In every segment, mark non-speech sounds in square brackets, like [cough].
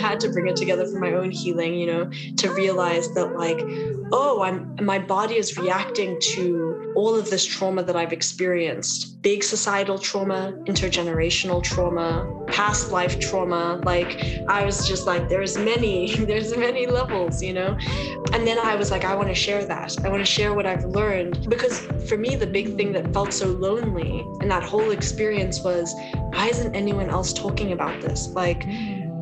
had to bring it together for my own healing, you know, to realize that like, oh, I'm my body is reacting to all of this trauma that I've experienced. Big societal trauma, intergenerational trauma, past life trauma. Like I was just like, there's many, [laughs] there's many levels, you know? And then I was like, I want to share that. I want to share what I've learned. Because for me, the big thing that felt so lonely in that whole experience was why isn't anyone else talking about this? Like,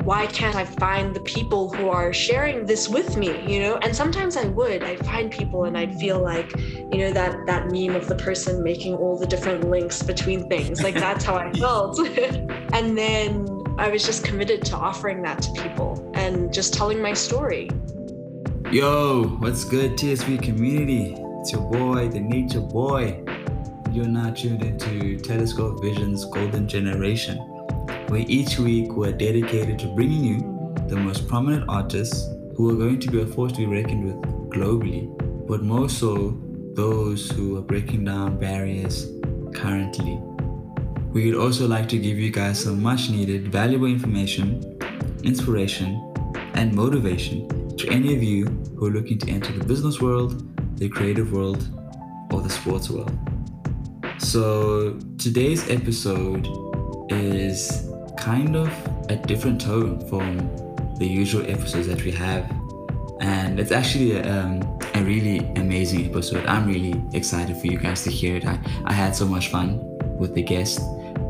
why can't I find the people who are sharing this with me? You know, and sometimes I would. I'd find people and I'd feel like, you know, that that meme of the person making all the different links between things. Like that's how I [laughs] felt. [laughs] and then I was just committed to offering that to people and just telling my story. Yo, what's good, TSV community? It's your boy, the Nature Boy. You're now tuned into Telescope Vision's Golden Generation, where each week we're dedicated to bringing you the most prominent artists who are going to be a force to be reckoned with globally, but more so those who are breaking down barriers currently. We would also like to give you guys some much needed valuable information, inspiration, and motivation to any of you who are looking to enter the business world, the creative world, or the sports world. So today's episode is kind of a different tone from the usual episodes that we have. And it's actually a, um, a really amazing episode. I'm really excited for you guys to hear it. I, I had so much fun with the guest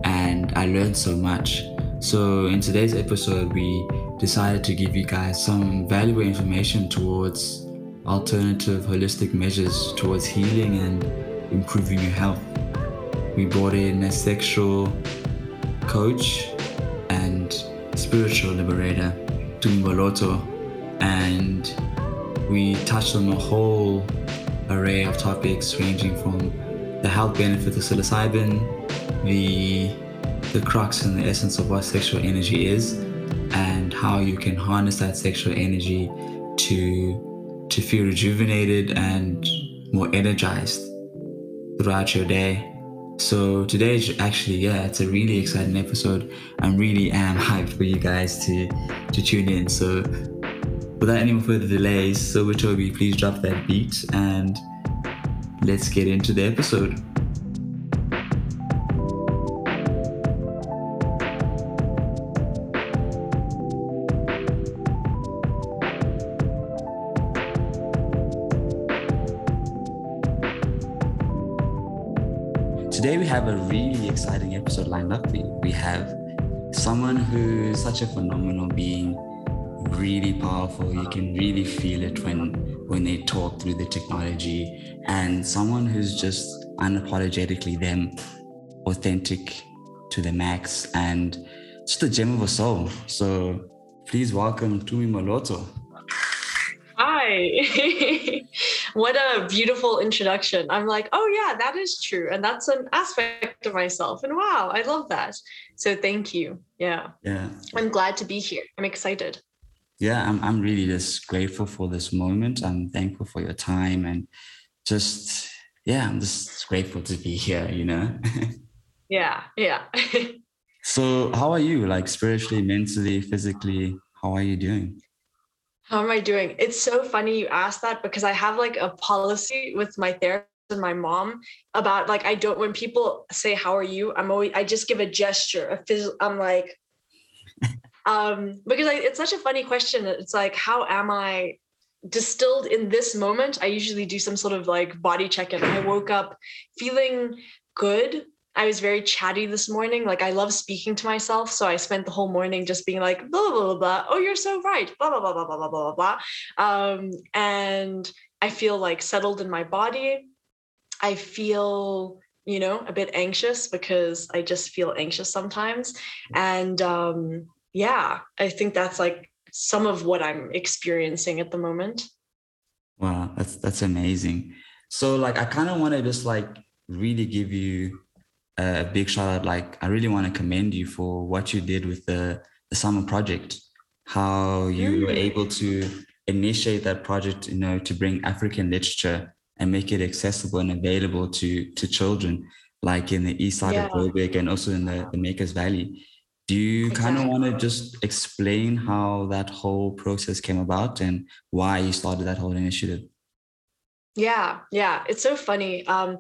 and I learned so much. So, in today's episode, we decided to give you guys some valuable information towards alternative holistic measures towards healing and improving your health. We brought in a sexual coach spiritual liberator, Tumi Moloto, and we touched on a whole array of topics ranging from the health benefits of psilocybin, the the crux and the essence of what sexual energy is, and how you can harness that sexual energy to to feel rejuvenated and more energized throughout your day. So today is actually, yeah, it's a really exciting episode. I'm really am [laughs] hyped for you guys to to tune in. So without any further delays, so Toby, please drop that beat and let's get into the episode. Today we have a really exciting episode lined up you. We have someone who's such a phenomenal being, really powerful. You can really feel it when when they talk through the technology, and someone who's just unapologetically them, authentic to the max, and just a gem of a soul. So please welcome Tumi Moloto. Hi. [laughs] what a beautiful introduction. I'm like, oh, yeah, that is true. And that's an aspect of myself. And wow, I love that. So thank you. Yeah. Yeah. I'm glad to be here. I'm excited. Yeah, I'm, I'm really just grateful for this moment. I'm thankful for your time and just, yeah, I'm just grateful to be here, you know? [laughs] yeah. Yeah. [laughs] so, how are you, like spiritually, mentally, physically? How are you doing? How am I doing? It's so funny you asked that because I have like a policy with my therapist and my mom about like I don't when people say how are you? I'm always I just give a gesture a phys- I'm like [laughs] um because I, it's such a funny question. It's like how am I distilled in this moment? I usually do some sort of like body check in I woke up feeling good I was very chatty this morning. Like I love speaking to myself. So I spent the whole morning just being like, blah, blah, blah, blah. Oh, you're so right. Blah, blah, blah, blah, blah, blah, blah, blah. Um, and I feel like settled in my body. I feel, you know, a bit anxious because I just feel anxious sometimes. And um, yeah, I think that's like some of what I'm experiencing at the moment. Wow, that's that's amazing. So like I kind of want to just like really give you a big shout out. Like, I really want to commend you for what you did with the, the summer project, how you were able to initiate that project, you know, to bring African literature and make it accessible and available to, to children, like in the east side yeah. of Joburg and also in the, the Makers Valley. Do you kind of want to just explain how that whole process came about and why you started that whole initiative? Yeah, yeah, it's so funny um,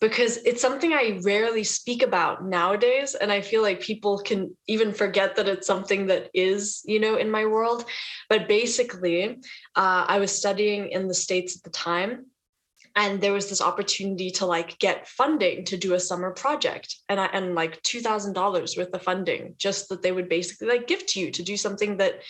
because it's something I rarely speak about nowadays, and I feel like people can even forget that it's something that is, you know, in my world. But basically, uh, I was studying in the States at the time, and there was this opportunity to like get funding to do a summer project, and I and like two thousand dollars worth of funding, just that they would basically like give to you to do something that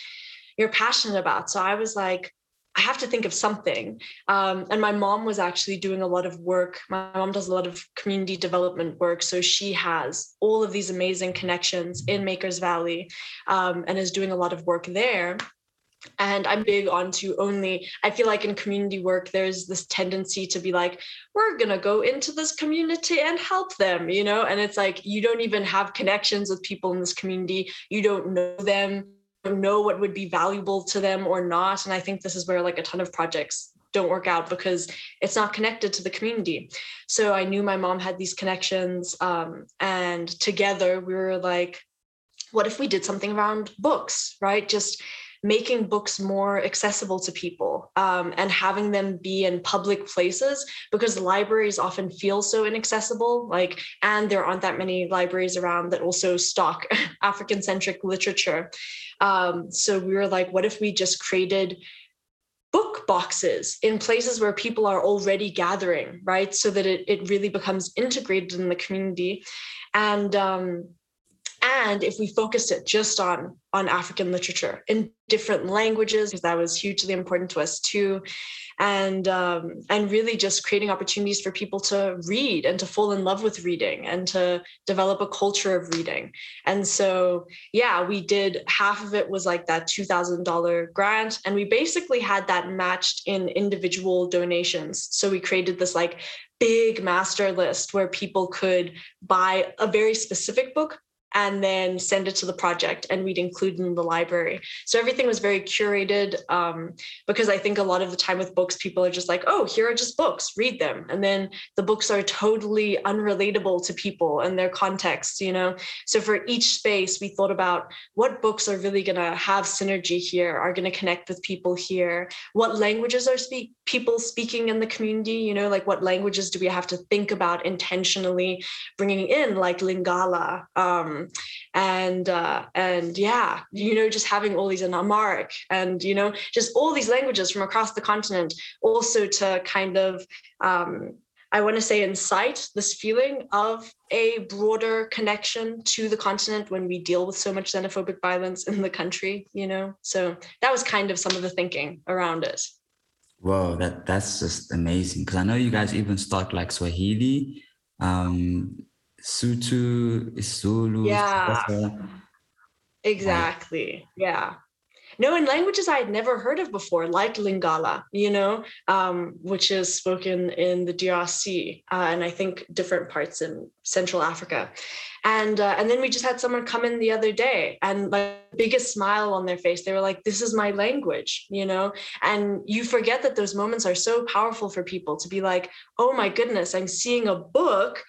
you're passionate about. So I was like, I have to think of something. Um, and my mom was actually doing a lot of work. My mom does a lot of community development work. So she has all of these amazing connections in Makers Valley um, and is doing a lot of work there. And I'm big onto only, I feel like in community work, there's this tendency to be like, we're going to go into this community and help them, you know? And it's like, you don't even have connections with people in this community. You don't know them know what would be valuable to them or not. And I think this is where like a ton of projects don't work out because it's not connected to the community. So I knew my mom had these connections. Um, and together we were like, what if we did something around books, right? Just making books more accessible to people um, and having them be in public places because libraries often feel so inaccessible like and there aren't that many libraries around that also stock [laughs] african centric literature. Um, so we were like what if we just created book boxes in places where people are already gathering right? So that it, it really becomes integrated in the community. And um, and if we focused it just on on african literature in different languages because that was hugely important to us too. And um, and really just creating opportunities for people to read and to fall in love with reading and to develop a culture of reading. And so yeah we did half of it was like that $2000 grant and we basically had that matched in individual donations. So we created this like big master list where people could buy a very specific book and then send it to the project and we'd include in the library. So everything was very curated um, because i think a lot of the time with books people are just like oh here are just books read them. And then the books are totally unrelatable to people and their context you know? So for each space we thought about what books are really going to have synergy here are going to connect with people here what languages are speak people speaking in the community you know? Like what languages do we have to think about intentionally bringing in like lingala um, and uh, and yeah, you know, just having all these in Amharic and you know, just all these languages from across the continent, also to kind of um, I want to say incite this feeling of a broader connection to the continent when we deal with so much xenophobic violence in the country, you know. So that was kind of some of the thinking around it. Whoa, that that's just amazing. Because I know you guys even start like Swahili, um, Sotho, Isulu, Yeah, exactly. Yeah. No, in languages I had never heard of before, like Lingala, you know, um, which is spoken in the DRC uh, and I think different parts in Central Africa. And uh, and then we just had someone come in the other day and like biggest smile on their face. They were like, "This is my language," you know. And you forget that those moments are so powerful for people to be like, "Oh my goodness, I'm seeing a book."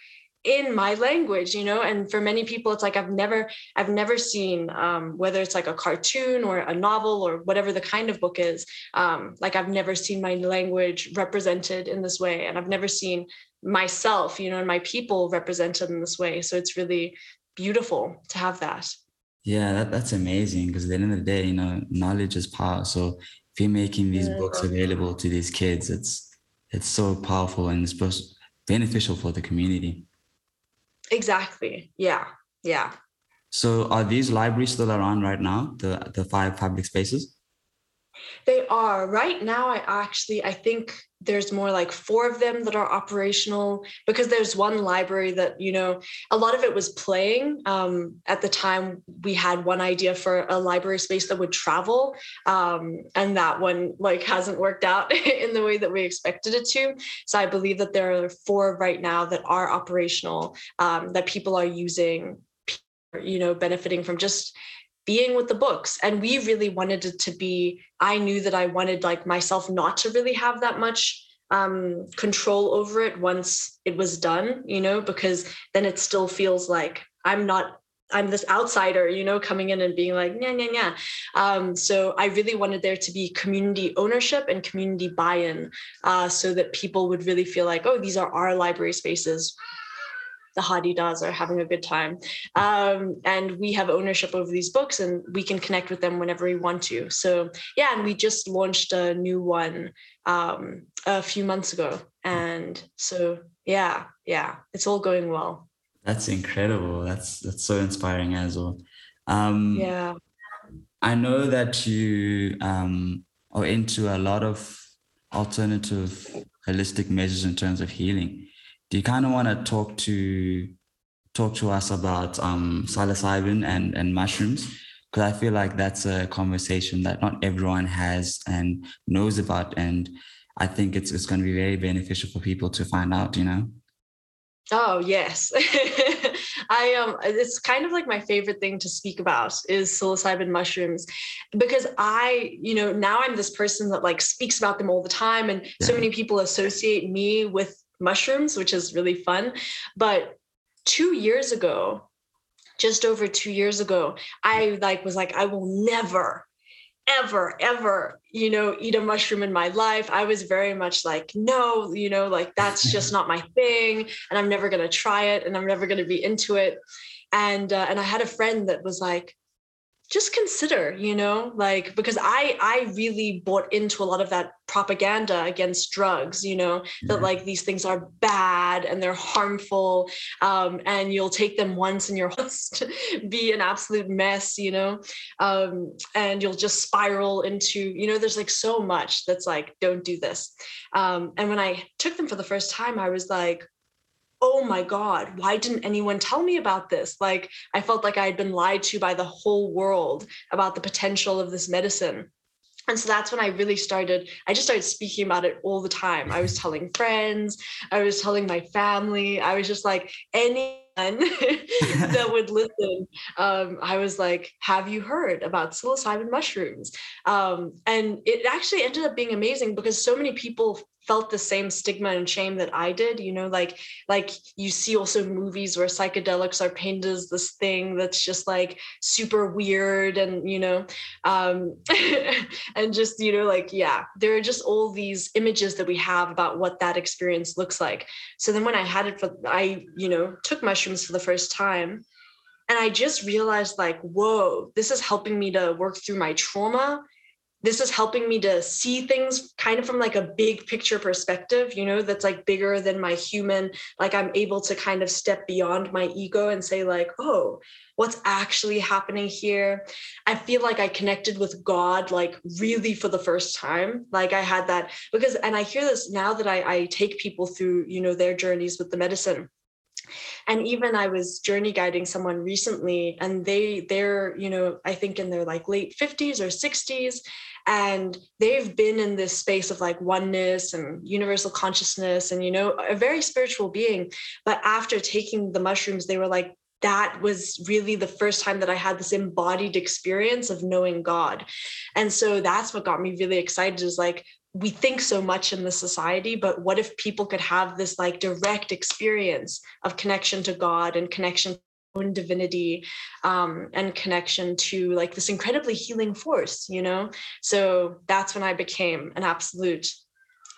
In my language you know and for many people it's like i've never i've never seen um, whether it's like a cartoon or a novel or whatever the kind of book is um, like i've never seen my language represented in this way and i've never seen myself you know and my people represented in this way so it's really beautiful to have that yeah, that, that's amazing. Because at the end of the day, you know, knowledge is power. So if you're making these books available to these kids, it's it's so powerful and it's beneficial for the community. Exactly yeah yeah So are these libraries still around right now? The the five public spaces? They are. Right now, I actually I think there's more like four of them that are operational because there's one library that, you know, a lot of it was playing. Um, at the time, we had one idea for a library space that would travel. Um, and that one like hasn't worked out [laughs] in the way that we expected it to. So I believe that there are four right now that are operational um, that people are using, you know, benefiting from just being with the books and we really wanted it to be i knew that i wanted like myself not to really have that much um, control over it once it was done you know because then it still feels like i'm not I'm this outsider, you know, coming in and being like, yeah, yeah, yeah. Um, so I really wanted there to be community ownership and community buy-in, uh, so that people would really feel like, oh, these are our library spaces. The Hadedas are having a good time, um, and we have ownership over these books, and we can connect with them whenever we want to. So yeah, and we just launched a new one um, a few months ago, and so yeah, yeah, it's all going well. That's incredible. That's that's so inspiring as well. Um, yeah. I know that you um, are into a lot of alternative holistic measures in terms of healing. Do you kind of want to talk to talk to us about um, psilocybin and and mushrooms? Because I feel like that's a conversation that not everyone has and knows about, and I think it's it's going to be very beneficial for people to find out. You know. Oh yes. [laughs] I um it's kind of like my favorite thing to speak about is psilocybin mushrooms because I, you know, now I'm this person that like speaks about them all the time and so many people associate me with mushrooms, which is really fun. But 2 years ago, just over 2 years ago, I like was like I will never ever ever you know eat a mushroom in my life i was very much like no you know like that's just not my thing and i'm never to try it and i'm never to be into it and uh, and i had a friend that was like just consider you know like because i i really bought into a lot of that propaganda against drugs you know that mm-hmm. like these things are bad and they're harmful um, and you'll take them once and you'll [laughs] just be an absolute mess you know um, and you'll just spiral into you know there's like so much that's like don't do this um, and when i took them for the first time i was like oh my God, why didn't anyone tell me about this? Like, I felt like I had been lied to by the whole world about the potential of this medicine. And so that's when I really started, I just started speaking about it all the time. I was telling friends, I was telling my family, I was just like, anyone [laughs] that would listen, um, I was like, have you heard about psilocybin mushrooms? Um, and it actually ended up being amazing because so many people felt the same stigma and shame that I did. You know, like like you see also movies where psychedelics are painted as this thing that's just like super weird and you know, um, [laughs] and just you know like yeah, there are just all these images that we have about what that experience looks like. So then when I had it for I you know took mushrooms for the first time. And I just realized, like, whoa, this is helping me to work through my trauma this is helping me to see things kind of from like a big picture perspective you know that's like bigger than my human like i'm able to kind of step beyond my ego and say like oh what's actually happening here? I feel like i connected with god like really for the first time like i had that because and i hear this now that i, I take people through you know their journeys with the medicine. And even i was journey guiding someone recently and they they're you know i think in their like late 50s or 60s and they've been in this space of like oneness and universal consciousness and you know a very spiritual being but after taking the mushrooms they were like that was really the first time that I had this embodied experience of knowing God. And so that's what got me really excited is like, we think so much in the society, but what if people could have this like direct experience of connection to God and connection own divinity um, and connection to like this incredibly healing force you know? So that's when i became an absolute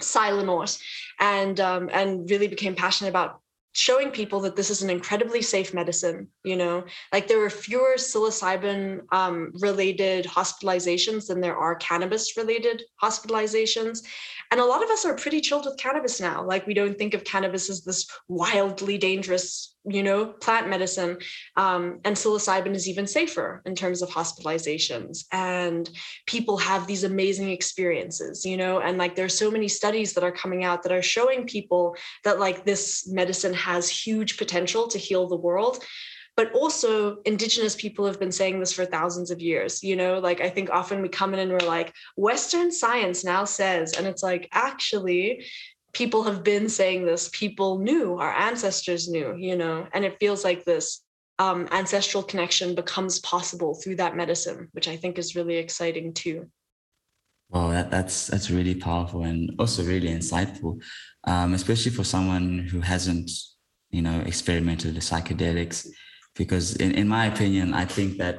Psilonaut and um, and really became passionate about showing people that this is an incredibly safe medicine you know? Like there are fewer psilocybin um, related hospitalizations than there are cannabis related hospitalizations and a lot of us are pretty chilled with cannabis now. Like we don't think of cannabis as this wildly dangerous you know, plant medicine. Um, and psilocybin is even safer in terms of hospitalizations. And people have these amazing experiences, you know, and like there's so many studies that are coming out that are showing people that like this medicine has huge potential to heal the world but also indigenous people have been saying this for thousands of years you know like i think often we come in and we're like western science now says and it's like actually people have been saying this people knew our ancestors knew you know and it feels like this um, ancestral connection becomes possible through that medicine which i think is really exciting too Well, that, that's that's really powerful and also really insightful, um, especially for someone who hasn't, you know, experimented with psychedelics. because in, in my opinion, I think that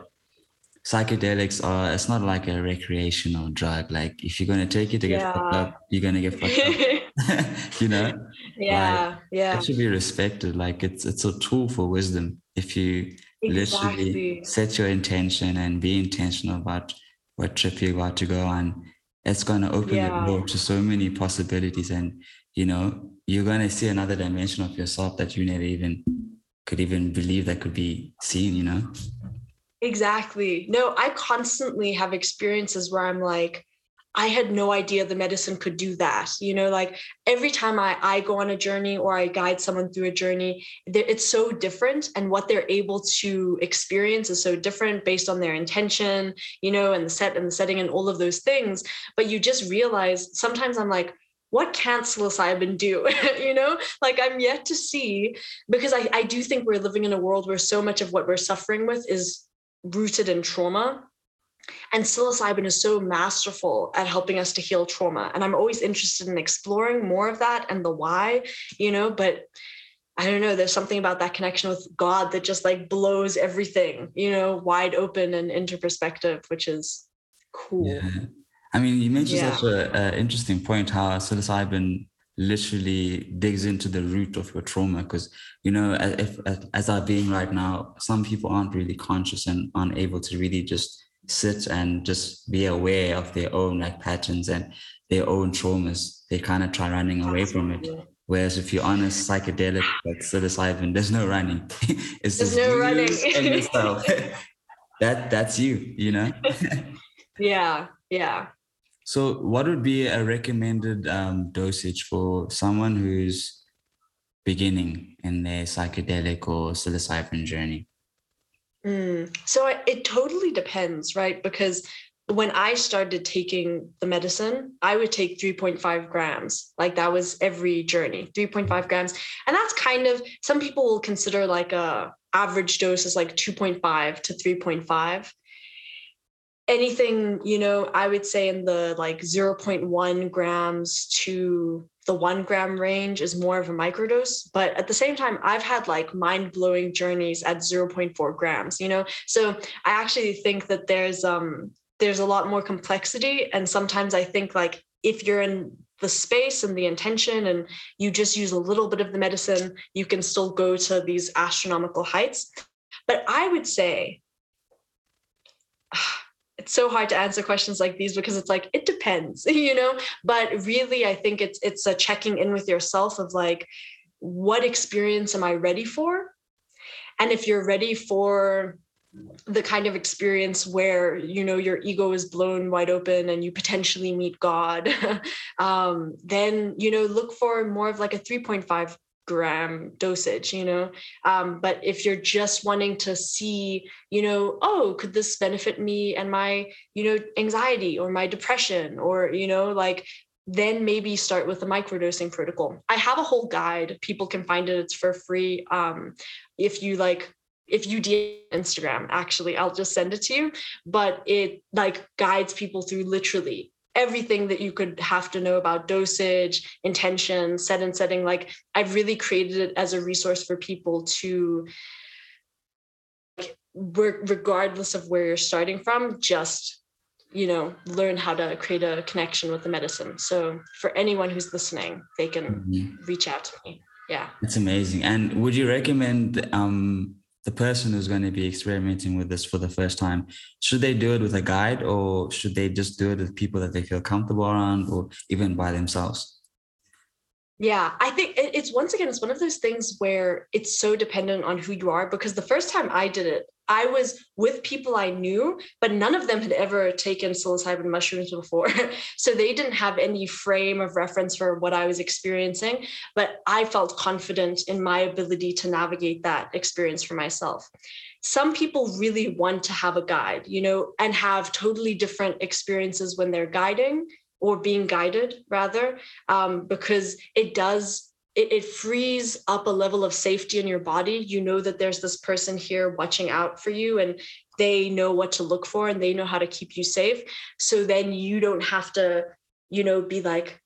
psychedelics are it's not like a recreational drug. Like if you're gonna take it to get Yeah. fucked up, you're gonna get fucked up. [laughs] [laughs] you know? yeah, yeah, It should be respected. Like it's it's a tool for wisdom. If you literally set your intention and be intentional about what trip you're about to go on, it's gonna open Yeah. the door to so many possibilities. And you know, you're gonna see another dimension of yourself that you never even could even believe that could be seen, you know? Exactly. No, I constantly have experiences where I'm like, I had no idea the medicine could do that. You know, like every time I, I go on a journey or I guide someone through a journey, it's so different. And what they're able to experience is so different based on their intention, you know, and the set and the setting and all of those things. But you just realize sometimes I'm like, what can't psilocybin do? you know, like I'm yet to see because I, I do think we're living in a world where so much of what we're suffering with is rooted in trauma. And psilocybin is so masterful at helping us to heal trauma. And I'm always interested in exploring more of that and the why, you know, but I don't know, there's something about that connection with God that just like blows everything, you know, wide open and into perspective, which is cool. Yeah. I mean, you mentioned Yeah. such a, a interesting point how psilocybin literally digs into the root of your trauma because you know a- if as our being right now some people aren't really conscious and aren't able to really just sit and just be aware of their own like patterns and their own traumas they kind of try running away from it whereas if you're on a psychedelic like psilocybin there's no running [laughs] it's There's just no running. [laughs] and yourself [laughs] that that's you you know Yeah. Yeah. So, what would be a recommended um, dosage for someone who's beginning in their psychedelic or psilocybin journey? Mm. So it, it totally depends, right? Because when I started taking the medicine, I would take 3.5 grams. Like that was every journey, 3.5 grams. And that's kind of some people will consider like a average dose is like 2.5 to 3.5. Anything, you know, I would say in the like 0.1 grams to the one gram range is more of a microdose. But at the same time, I've had like mind blowing journeys at 0.4 grams, you know? So I actually think that there's um there's a lot more complexity. And sometimes I think like if you're in the space and the intention and you just use a little bit of the medicine, you can still go to these astronomical heights. But I would say it's so hard to answer questions like these because it's like it depends [laughs] you know? But really i think it's it's a checking in with yourself of like what experience am i ready for? And if you're ready for the kind of experience where you know your ego is blown wide open and you potentially meet god [laughs] um, then you know look for more of like a 3.5 gram dosage you know? Um, but if you're just wanting to see you know oh could this benefit me and my you know anxiety or my depression or you know like then maybe start with the microdosing protocol. I have a whole guide. People can find it. It's for free. Um, if you like if you DM Instagram, actually, I'll just send it to you. But it like guides people through literally everything that you could have to know about dosage, intention, set and setting. Like I've really created it as a resource for people to like, regardless of where you're starting from, just you know, learn how to create a connection with the medicine. So for anyone who's listening, they can Mhm. reach out to me. Yeah. It's amazing. And would you recommend um, the person who's going to be experimenting with this for the first time, should they do it with a guide or should they just do it with people that they feel comfortable around or even by themselves? Yeah, I think it's once again, it's one of those things where it's so dependent on who you are. Because the first time I did it, I was with people I knew, but none of them had ever taken psilocybin mushrooms before. [laughs] so they didn't have any frame of reference for what I was experiencing. But I felt confident in my ability to navigate that experience for myself. Some people really want to have a guide, you know, and have totally different experiences when they're guiding or being guided rather um, because it does it, it frees up a level of safety in your body. You know that there's this person here watching out for you and they know what to look for and they know how to keep you safe. So then you don't have to you know be like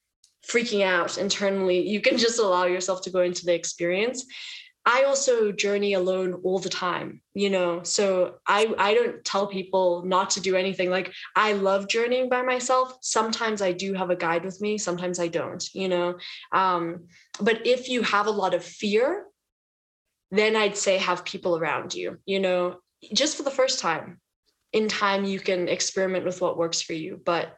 freaking out internally. You can just allow yourself to go into the experience I also journey alone all the time, you know. So I I don't tell people not to do anything. Like I love journeying by myself. Sometimes I do have a guide with me, sometimes I don't, you know. Um, but if you have a lot of fear, then I'd say have people around you, you know, just for the first time. In time you can experiment with what works for you, but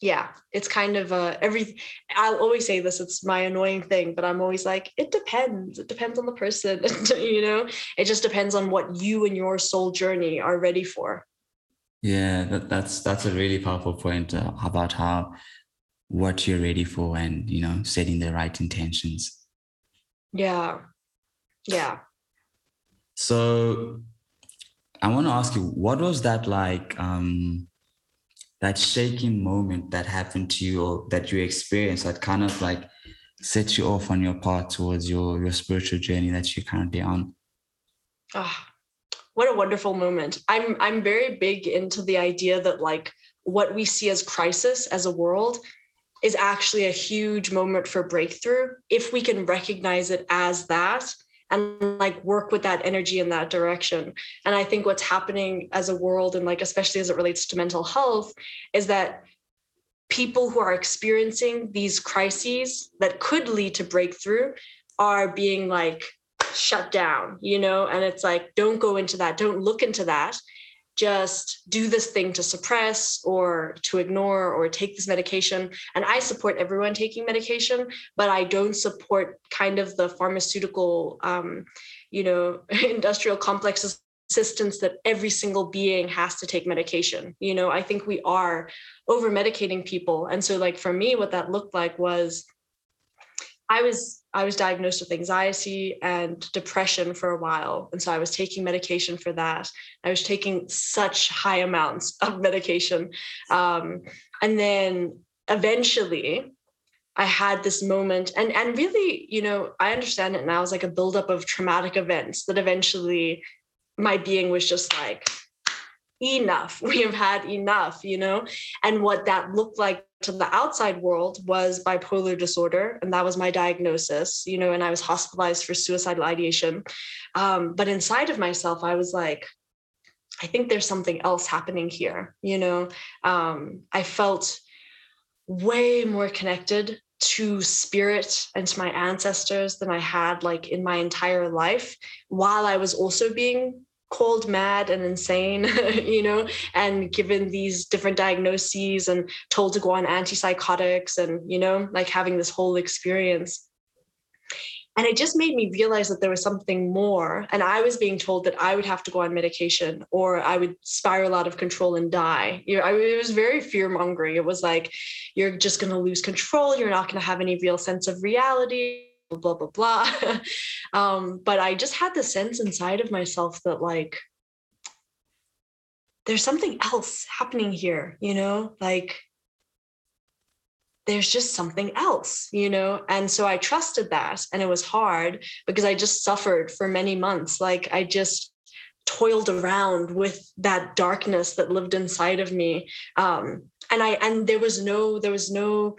yeah it's kind of uh every i'll always say this it's my annoying thing but i'm always like it depends it depends on the person [laughs] you know? It just depends on what you and your soul journey are ready for. Yeah that, that's that's a really powerful point uh, about how what you're ready for and you know setting the right intentions. Yeah. Yeah. So i want to ask you what was that like um that shaking moment that happened to you or that you experienced that kind of like set you off on your path towards your your spiritual journey that you're currently on? Oh, what a wonderful moment. I'm i'm very big into the idea that like what we see as crisis as a world is actually a huge moment for breakthrough. If we can recognize it as that and like work with that energy in that direction. And I think what's happening as a world and like especially as it relates to mental health is that people who are experiencing these crises that could lead to breakthrough are being like shut down, you know, and it's like don't go into that, don't look into that just do this thing to suppress or to ignore or take this medication. And I support everyone taking medication, but I don't support kind of the pharmaceutical, um, you know, [laughs] industrial complex insistence that every single being has to take medication. You know, I think we are over medicating people. And so, like, for me, what that looked like was I was I was diagnosed with anxiety and depression for a while. And so I was taking medication for that. I was taking such high amounts [laughs] of medication. Um, and then eventually I had this moment and and really, you know, I understand it now as like a buildup of traumatic events that eventually my being was just like, enough. [laughs] We have had enough, you know? And what that looked like to the outside world was bipolar disorder. And that was my diagnosis, you know, and I was hospitalized for suicidal ideation. Um, but inside of myself, I was like, I think there's something else happening here, you know? Um, I felt way more connected to spirit and to my ancestors than I had like in my entire life while I was also being called mad and insane, [laughs] you know, and given these different diagnoses and told to go on antipsychotics and, you know, like having this whole experience. And it just made me realize that there was something more. And I was being told that I would have to go on medication or I would spiral out of control and die. You know, I, it was very fear mongering. It was like, you're just going to lose control. You're not going to have any real sense of reality blah blah blah. [laughs] Um, but i just had the sense inside of myself that like there's something else happening here you know? Like there's just something else you know? And so i trusted that and it was hard because i just suffered for many months. Like i just toiled around with that darkness that lived inside of me. Um, and i and there was no there was no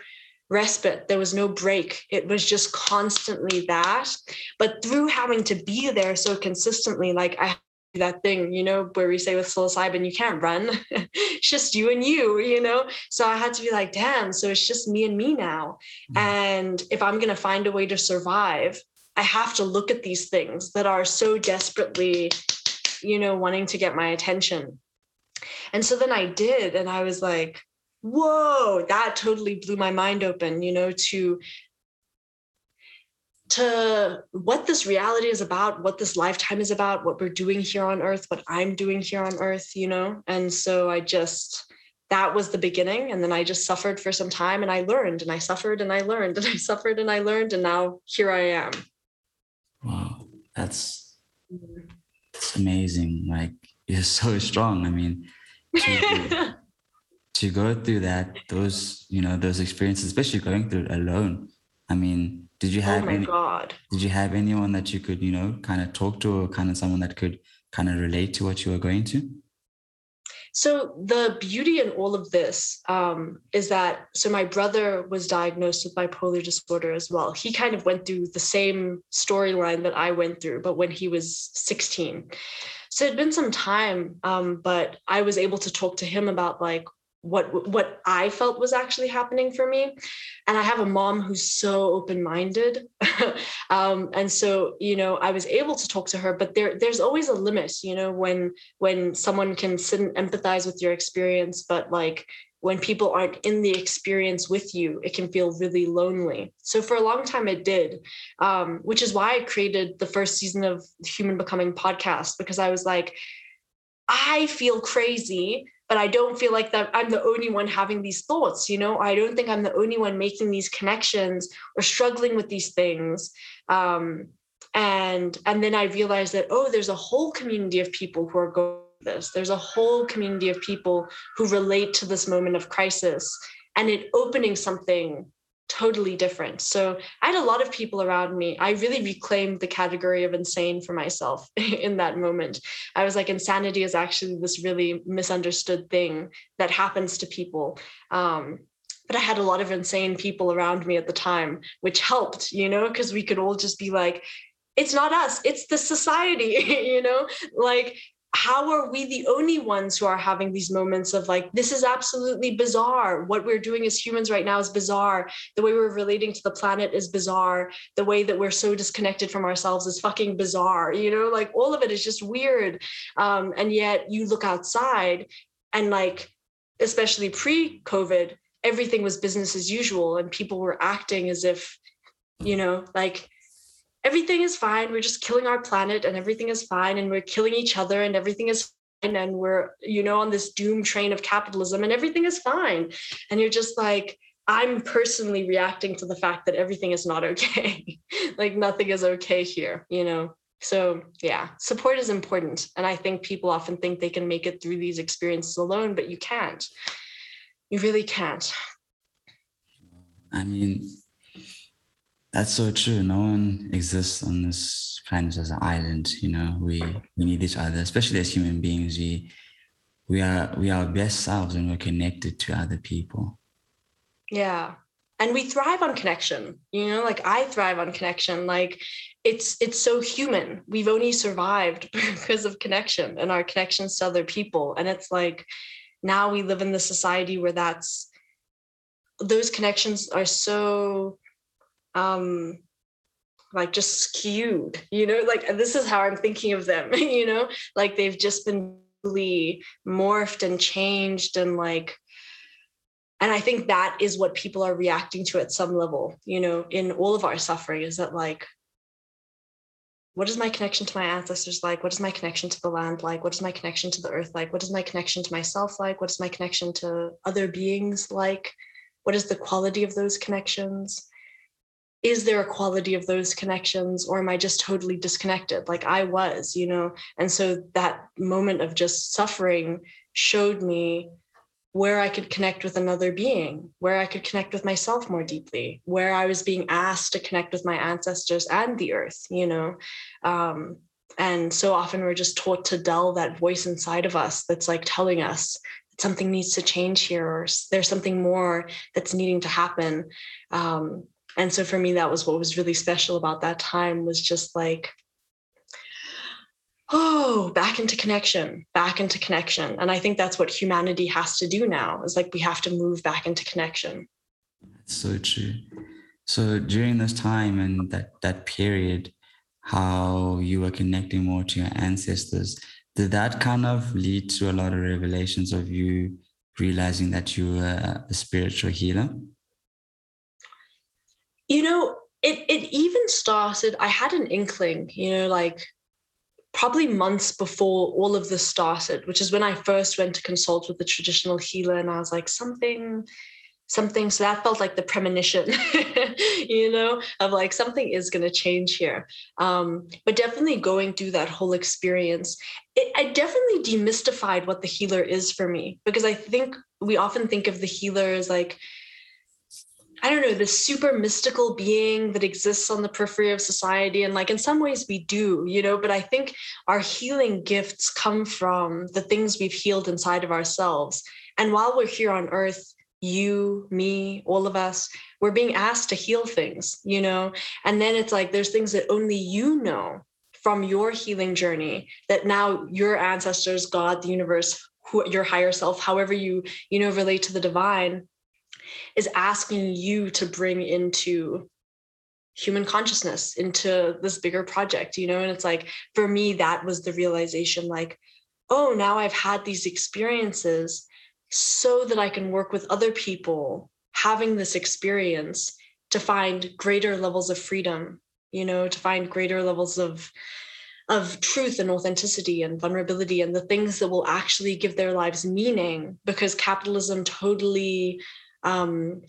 respite. There was no break. It was just constantly that. But through having to be there so consistently, like I that thing, you know, where we say with psilocybin, you can't run. [laughs] it's just you and you, you know? So I had to be like, damn, so it's just me and me now. Mm-hmm. And if I'm going to find a way to survive, I have to look at these things that are so desperately, you know, wanting to get my attention. And so then I did. And I was like, whoa that totally blew my mind open you know to to what this reality is about what this lifetime is about what we're doing here on earth what i'm doing here on earth you know? And so i just that was the beginning and then i just suffered for some time and i learned and i suffered and i learned [laughs] and i suffered and i learned and now here i am. Wow that's mm-hmm. that's amazing like you're so strong i mean [laughs] to, to go through that, those, you know, those experiences, especially going through it alone. I mean, did you oh have oh any, God. did you have anyone that you could, you know, kind of talk to or kind of someone that could kind of relate to what you were going to? So the beauty in all of this um, is that so my brother was diagnosed with bipolar disorder as well. He kind of went through the same storyline that I went through, but when he was 16. So it'd been some time, um, but I was able to talk to him about like what what I felt was actually happening for me. And I have a mom who's so open-minded. [laughs] um, and so, you know, I was able to talk to her, but there there's always a limit, you know, when when someone can sit and empathize with your experience, but like when people aren't in the experience with you, it can feel really lonely. So for a long time, it did, um, which is why I created the first season of Human Becoming podcast because I was like, I feel crazy but I don't feel like that I'm the only one having these thoughts, you know, I don't think I'm the only one making these connections or struggling with these things. Um, and and then I realized that, oh, there's a whole community of people who are going this. There's a whole community of people who relate to this moment of crisis and it opening something totally different. So I had a lot of people around me. I really reclaimed the category of insane for myself [laughs] in that moment. I was like, insanity is actually this really misunderstood thing that happens to people. Um, but I had a lot of insane people around me at the time, which helped, you know, because we could all just be like, it's not us, it's the society, [laughs] you know, like how are we the only ones who are having these moments of like this is absolutely bizarre. What we're doing as humans right now is bizarre. The way we're relating to the planet is bizarre. The way that we're so disconnected from ourselves is fucking bizarre you know? Like all of it is just weird. Um, and yet you look outside and like especially pre-covid everything was business as usual and people were acting as if you know like everything is fine. We're just killing our planet and everything is fine. And we're killing each other and everything is fine. And we're, you know, on this doom train of capitalism and everything is fine. And you're just like, I'm personally reacting to the fact that everything is not [laughs] okay. like nothing is okay here, you know? So yeah, support is important. And I think people often think they can make it through these experiences alone, but you can't. You really can't. I mean, that's so true. No one exists on this planet as an island. You know, we we need each other, especially as human beings. We we are we are our best selves when we're connected to other people. Yeah. And we thrive on connection. You know, like I thrive on connection. Like it's it's so human. We've only survived [laughs] because of connection and our connections to other people. And it's like now we live in the society where that's those connections are so um like just skewed you know like this is how i'm thinking of them [laughs] you know? Like they've just been really morphed and changed and like and i think that is what people are reacting to at some level you know in all of our suffering is that like what is my connection to my ancestors like? What is my connection to the land like? What is my connection to the earth like? What is my connection to myself like? What is my connection to other beings like? What is the quality of those connections is there a quality of those connections or am i just totally disconnected? Like i was you know? And so that moment of just suffering showed me where i could connect with another being where i could connect with myself more deeply where i was being asked to connect with my ancestors and the earth you know? Um, and so often we're just taught to dull that voice inside of us that's like telling us that something needs to change here or there's something more that's needing to happen. Um, and so for me that was what was really special about that time was just like oh back into connection back into connection. And i think that's what humanity has to do now is like we have to move back into connection. That's so true. So during this time and that that period how you were connecting more to your ancestors did that kind of lead to a lot of revelations of you realizing that you were a spiritual healer you know, it it even started, I had an inkling, you know, like probably months before all of this started, which is when I first went to consult with the traditional healer. And I was like, something, something. So that felt like the premonition, [laughs] you know, of like something is going to change here. Um, but definitely going through that whole experience, it, I definitely demystified what the healer is for me because I think we often think of the healer as like, I don't know, this super mystical being that exists on the periphery of society. And like in some ways we do, you know, but I think our healing gifts come from the things we've healed inside of ourselves. And while we're here on earth, you, me, all of us, we're being asked to heal things, you know? And then it's like there's things that only you know from your healing journey that now your ancestors, God, the universe, who, your higher self, however you, you know, relate to the divine, is asking you to bring into human consciousness into this bigger project you know? And it's like for me that was the realization like oh now i've had these experiences so that i can work with other people having this experience to find greater levels of freedom you know to find greater levels of of truth and authenticity and vulnerability and the things that will actually give their lives meaning because capitalism totally um,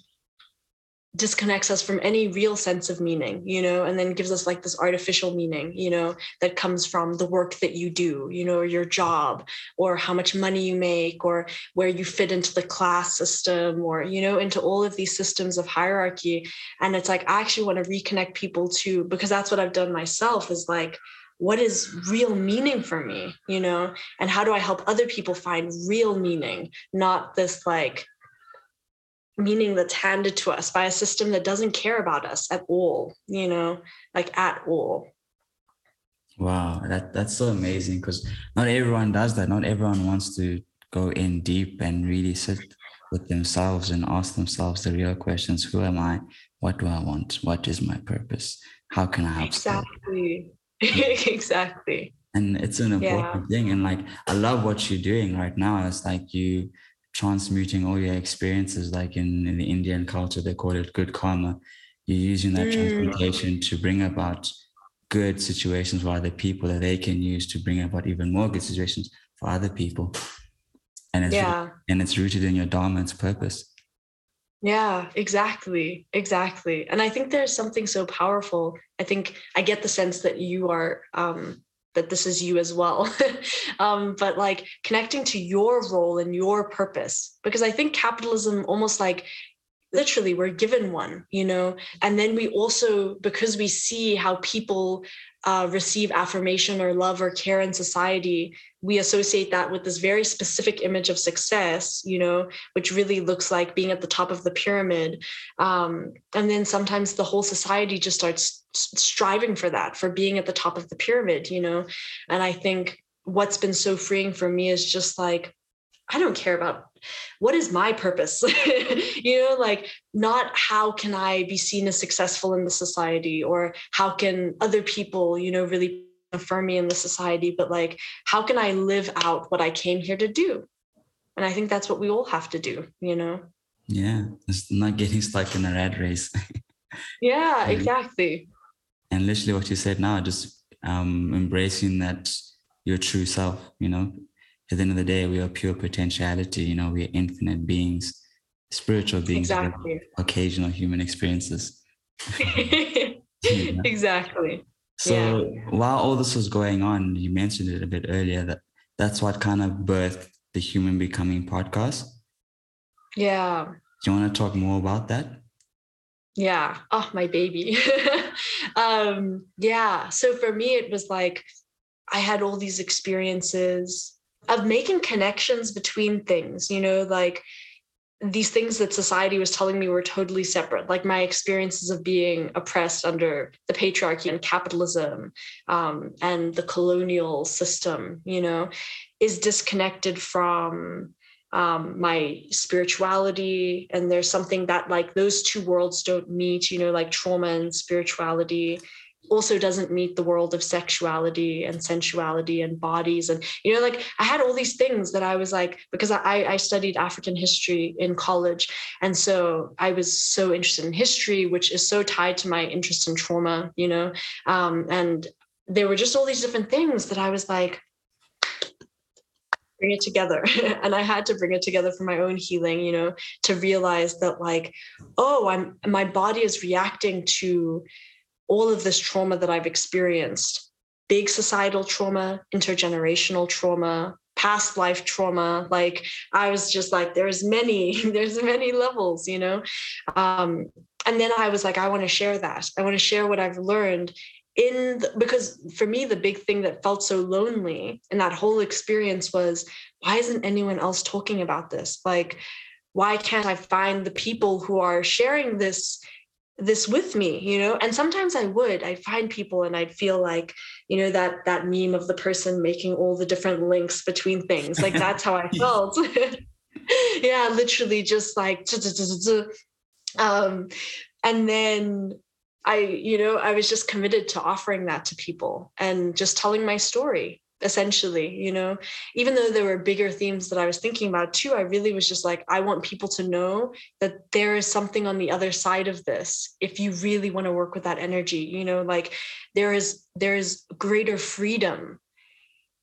disconnects us from any real sense of meaning, you know, and then gives us like this artificial meaning, you know, that comes from the work that you do, you know, your job or how much money you make or where you fit into the class system or, you know, into all of these systems of hierarchy. And it's like, I actually want to reconnect people to, because that's what I've done myself is like, what is real meaning for me, you know, and how do I help other people find real meaning, not this like, meaning that's handed to us by a system that doesn't care about us at all you know like at all. Wow that that's so amazing because not everyone does that. Not everyone wants to go in deep and really sit with themselves and ask themselves the real questions. Who am i? What do i want? What is my purpose? How can i help exactly. [laughs] Exactly. And it's an important yeah. thing and like i love what you're doing right now. It's like you transmuting all your experiences, like in, in the Indian culture, they call it good karma. You're using that mm. transmutation to bring about good situations for other people that they can use to bring about even more good situations for other people. And it's yeah. and it's rooted in your dharma, its purpose. Yeah, exactly. Exactly. And I think there's something so powerful. I think I get the sense that you are um that this is you as well. [laughs] Um, but like connecting to your role and your purpose because i think capitalism almost like literally we're given one you know? And then we also because we see how people uh, receive affirmation or love or care in society we associate that with this very specific image of success you know which really looks like being at the top of the pyramid. Um, and then sometimes the whole society just starts striving for that for being at the top of the pyramid you know? And i think what's been so freeing for me is just like I don't care about what is my purpose? [laughs] You know like not how can i be seen as successful in the society or how can other people you know really affirm me in the society but like how can i live out what i came here to do? And i think that's what we all have to do you know? Yeah it's not getting stuck in a rat race. [laughs] Yeah exactly and literally what you said now just um embracing that your true self you know at the end of the day, we are pure potentiality. You know, we are infinite beings, spiritual beings, exactly. occasional human experiences. [laughs] Exactly. So yeah. while all this was going on, you mentioned it a bit earlier that that's what kind of birthed the Human Becoming podcast. Yeah. Do you want to talk more about that? Yeah. Oh, my baby. [laughs] um, yeah. So for me, it was like I had all these experiences of making connections between things, you know, like these things that society was telling me were totally separate, like my experiences of being oppressed under the patriarchy and capitalism um, and the colonial system, you know, is disconnected from um, my spirituality. And there's something that, like, those two worlds don't meet, you know, like trauma and spirituality also doesn't meet the world of sexuality and sensuality and bodies. And you know like i had all these things that i was like because i i studied african history in college. And so i was so interested in history which is so tied to my interest in trauma you know? Um, and there were just all these different things that i was like bring it together. [laughs] And i had to bring it together for my own healing you know to realize that like oh i'm my body is reacting to all of this trauma that I've experienced. Big societal trauma, intergenerational trauma, past life trauma. Like i was just like there's many [laughs] there's many levels you know? Um and then i was like i want to share that. I want to share what i've learned in the, because for me the big thing that felt so lonely in that whole experience was why isn't anyone else talking about this? Like why can't i find the people who are sharing this this with me you know? And sometimes i would i'd find people and i'd feel like you know that that meme of the person making all the different links between things. Like [laughs] that's how i felt. [laughs] Yeah literally just like um and then i you know i was just committed to offering that to people and just telling my story essentially you know? Even though there were bigger themes that i was thinking about too i really was just like i want people to know that there is something on the other side of this if you really want to work with that energy you know? Like there is there is greater freedom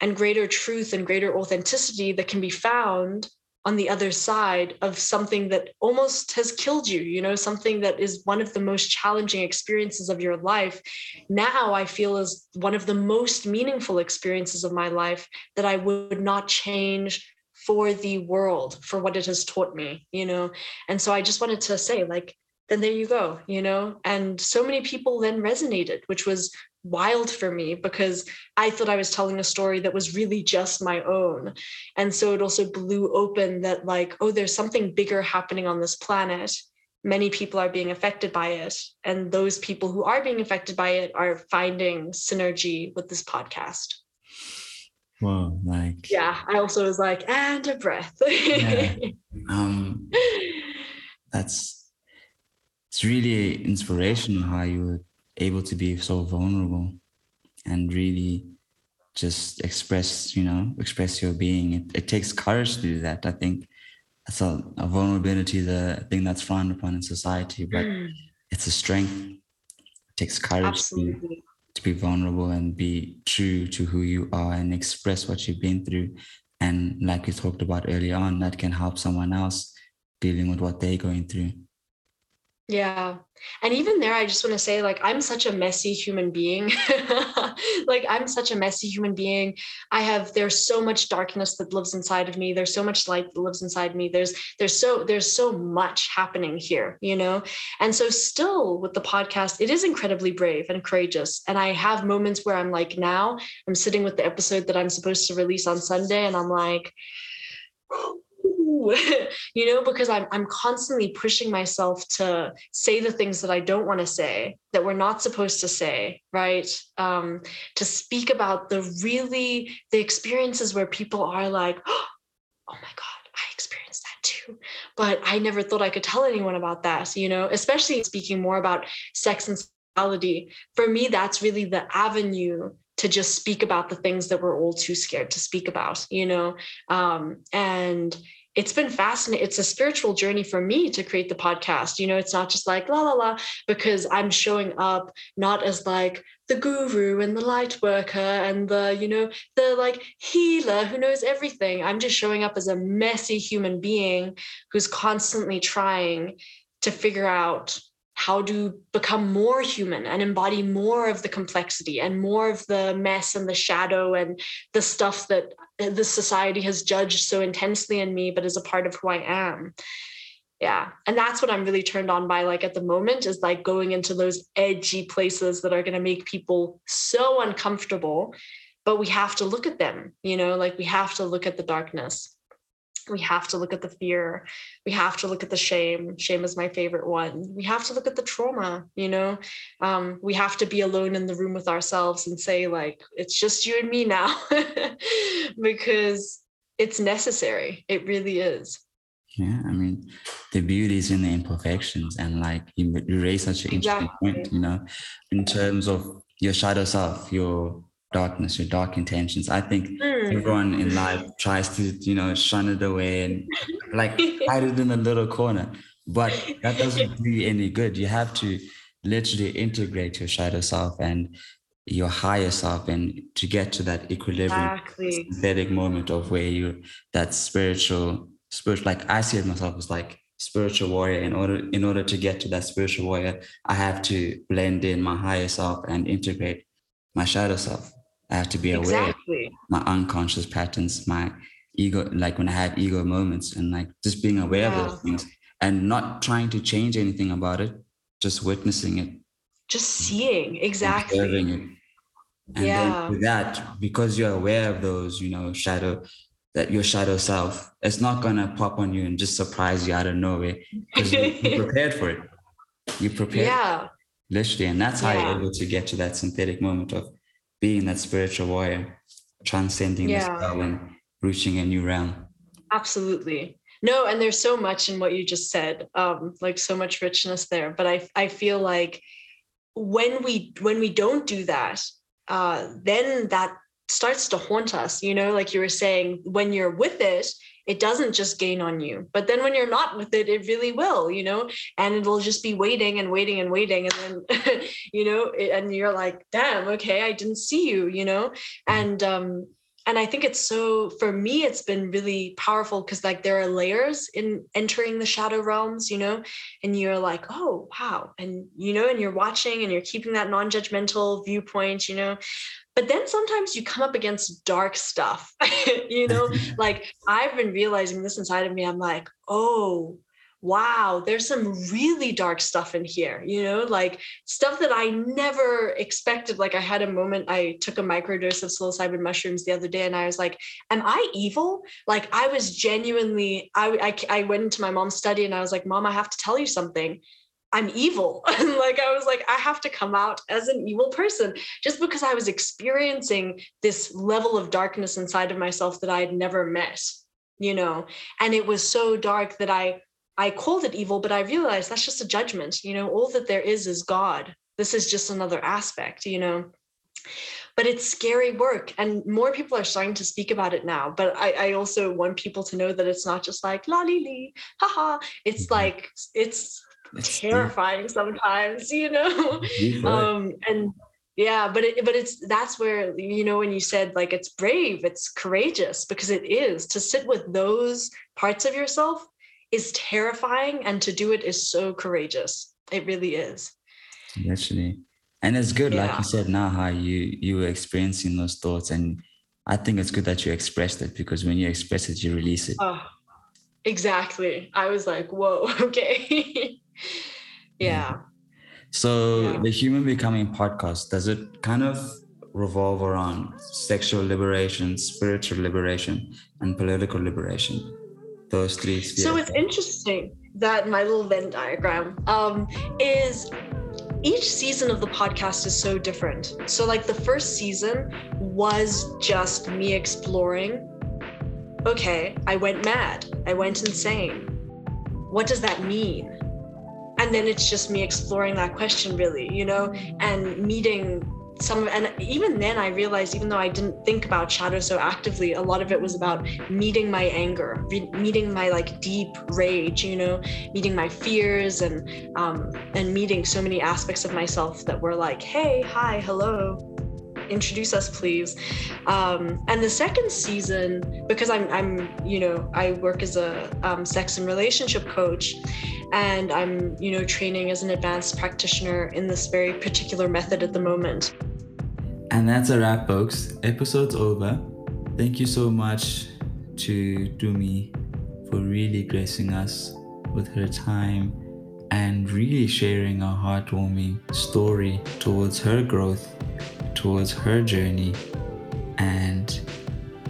and greater truth and greater authenticity that can be found on the other side of something that almost has killed you, you know, something that is one of the most challenging experiences of your life. Now I feel is one of the most meaningful experiences of my life that I would not change for the world, for what it has taught me, you know. And so I just wanted to say, like, then there you go, you know. And so many people then resonated, which was wild for me because I thought I was telling a story that was really just my own. And so it also blew open that, like, oh, there's something bigger happening on this planet. Many people are being affected by it. And those people who are being affected by it are finding synergy with this podcast. Whoa, like yeah, I also was like, and a breath. yeah. [laughs] Um that's it's really inspirational how you were able to be so vulnerable and really just express, you know, express your being. It, it takes courage to do that. I think that's a, a vulnerability, the thing that's frowned upon in society, but mm. it's a strength. It takes courage to, to be vulnerable and be true to who you are and express what you've been through. And like we talked about earlier on, that can help someone else dealing with what they're going through. Yeah. And even there, I just want to say, like, I'm such a messy human being. [laughs] like, I'm such a messy human being. I have, there's so much darkness that lives inside of me. There's so much light that lives inside me. There's, there's so, there's so much happening here, you know? And so, still with the podcast, it is incredibly brave and courageous. And I have moments where I'm like, now I'm sitting with the episode that I'm supposed to release on Sunday, and I'm like, [laughs] you know, because I'm I'm constantly pushing myself to say the things that I don't want to say, that we're not supposed to say, right? Um, to speak about the really the experiences where people are like, [gasps] oh my God, I experienced that too. But I never thought I could tell anyone about that, you know, especially speaking more about sex and sexuality. For me, that's really the avenue to just speak about the things that we're all too scared to speak about, you know? Um, and it's been fascinating. It's a spiritual journey for me to create the podcast. You know, it's not just like la la la, because I'm showing up not as like the guru and the light worker and the, you know, the like healer who knows everything. I'm just showing up as a messy human being who's constantly trying to figure out how to become more human and embody more of the complexity and more of the mess and the shadow and the stuff that the society has judged so intensely in me but is a part of who i am. Yeah. And that's what i'm really turned on by like at the moment is like going into those edgy places that are going to make people so uncomfortable but we have to look at them you know? Like we have to look at the darkness we have to look at the fear. We have to look at the shame. Shame is my favorite one. We have to look at the trauma you know? Um, we have to be alone in the room with ourselves and say like it's just you and me now. [laughs] Because it's necessary. It really is. Yeah i mean the beauty is in the imperfections and like you, you raise such an interesting exactly. point you know? In terms of your shadow self your darkness, your dark intentions. I think mm. everyone in life tries to, you know, shun it away and like hide it in a little corner. But that doesn't do you any good. You have to literally integrate your shadow self and your higher self and to get to that equilibrium exactly. synthetic moment of where you that spiritual spiritual like I see it myself as like spiritual warrior in order in order to get to that spiritual warrior i have to blend in my higher self and integrate my shadow self I have to be aware exactly. of my unconscious patterns, my ego, like when I have ego moments and like just being aware yeah. of those things and not trying to change anything about it, just witnessing it. Just seeing, exactly. Observing it. And yeah. then with that, because you're aware of those, you know, shadow, that your shadow self, it's not gonna pop on you and just surprise you out of nowhere because you're [laughs] prepared for it. You prepared. Yeah. Literally. And that's how yeah. you're able to get to that synthetic moment of being that spiritual warrior, transcending yeah. this spell and reaching a new realm. Absolutely. No, and there's so much in what you just said, um, like so much richness there. But I I feel like when we when we don't do that, uh, then that starts to haunt us. You know, like you were saying, when you're with it, it doesn't just gain on you. But then when you're not with it, it really will. You know, and it'll just be waiting and waiting and waiting, and then [laughs] you know, and you're like, damn, okay, I didn't see you. You know, and um, and i think it's so for me it's been really powerful because like there are layers in entering the shadow realms you know and you're like oh wow and you know and you're watching and you're keeping that non-judgmental viewpoint you know but then sometimes you come up against dark stuff [laughs] you know [laughs] like i've been realizing this inside of me i'm like oh wow, there's some really dark stuff in here, you know, like stuff that I never expected. Like I had a moment, I took a microdose of psilocybin mushrooms the other day and I was like, am I evil? Like I was genuinely, I, I, I went into my mom's study and I was like, mom, I have to tell you something. I'm evil. [laughs] And like I was like, I have to come out as an evil person just because I was experiencing this level of darkness inside of myself that I had never met, you know, and it was so dark that I I called it evil, but I realized that's just a judgment. You know, all that there is is God. This is just another aspect, you know. But it's scary work, and more people are starting to speak about it now. But I, I also want people to know that it's not just like la li li, haha. It's mm-hmm. like it's, terrifying deep. sometimes, you know. um, and yeah, but it, but it's that's where you know when you said like it's brave, it's courageous because it is. To sit with those parts of yourself is terrifying and to do it is so courageous. It really is. Actually and it's good yeah. like you said now how you you were experiencing those thoughts and i think it's good that you expressed it because when you express it you release it. Oh, exactly. I was like whoa [laughs] okay [laughs] yeah. so yeah. the human becoming podcast does it kind of revolve around sexual liberation spiritual liberation and political liberation those three spheres. So it's interesting that my little Venn diagram um, is each season of the podcast is so different. So, like, the first season was just me exploring okay, I went mad, I went insane. What does that mean? And then it's just me exploring that question, really, you know, and meeting some and even then i realized even though i didn't think about shadow so actively a lot of it was about meeting my anger meeting my like deep rage you know meeting my fears and um and meeting so many aspects of myself that were like hey hi hello introduce us please um, and the second season because i'm i'm you know i work as a um, sex and relationship coach and i'm you know training as an advanced practitioner in this very particular method at the moment and that's a wrap, folks. Episode's over. Thank you so much to Dumi for really gracing us with her time and really sharing a heartwarming story towards her growth, towards her journey, and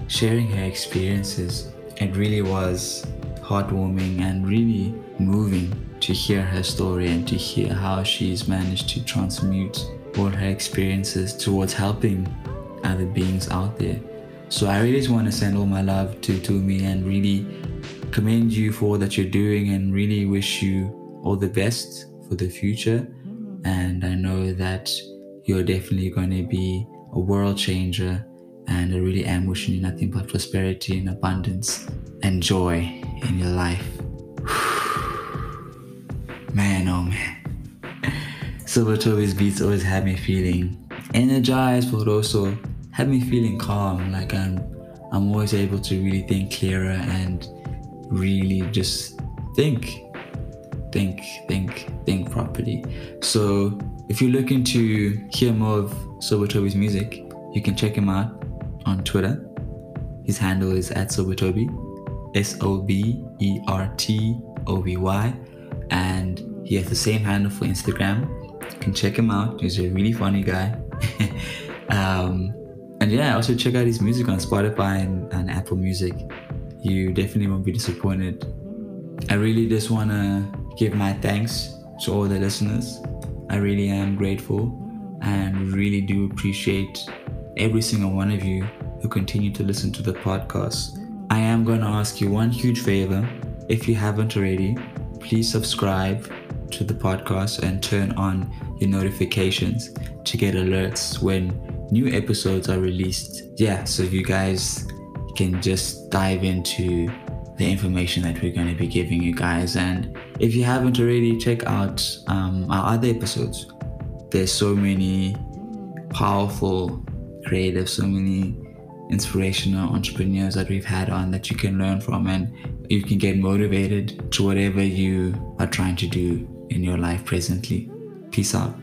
sharing her experiences. It really was heartwarming and really moving to hear her story and to hear how she's managed to transmute all her experiences towards helping other beings out there. So I really just want to send all my love to Tumi and really commend you for all that you're doing and really wish you all the best for the future. And I know that you're definitely going to be a world changer and I really am wishing you nothing but prosperity and abundance and joy in your life. [sighs] man, oh man. Sober Toby's beats always had me feeling energized, but also had me feeling calm. Like I'm, I'm always able to really think clearer and really just think, think, think, think properly. So if you're looking to hear more of Sober Toby's music, you can check him out on Twitter. His handle is at Sobertoby, S O B E R T O B Y, and he has the same handle for Instagram. You can check him out. He's a really funny guy. [laughs] um, and yeah, also check out his music on Spotify and, and Apple Music. You definitely won't be disappointed. I really just want to give my thanks to all the listeners. I really am grateful and really do appreciate every single one of you who continue to listen to the podcast. I am going to ask you one huge favor. If you haven't already, please subscribe to the podcast and turn on your notifications to get alerts when new episodes are released. Yeah, so you guys can just dive into the information that we're going to be giving you guys. And if you haven't already, check out um, our other episodes. There's so many powerful, creative, so many inspirational entrepreneurs that we've had on that you can learn from and you can get motivated to whatever you are trying to do in your life presently. Peace out.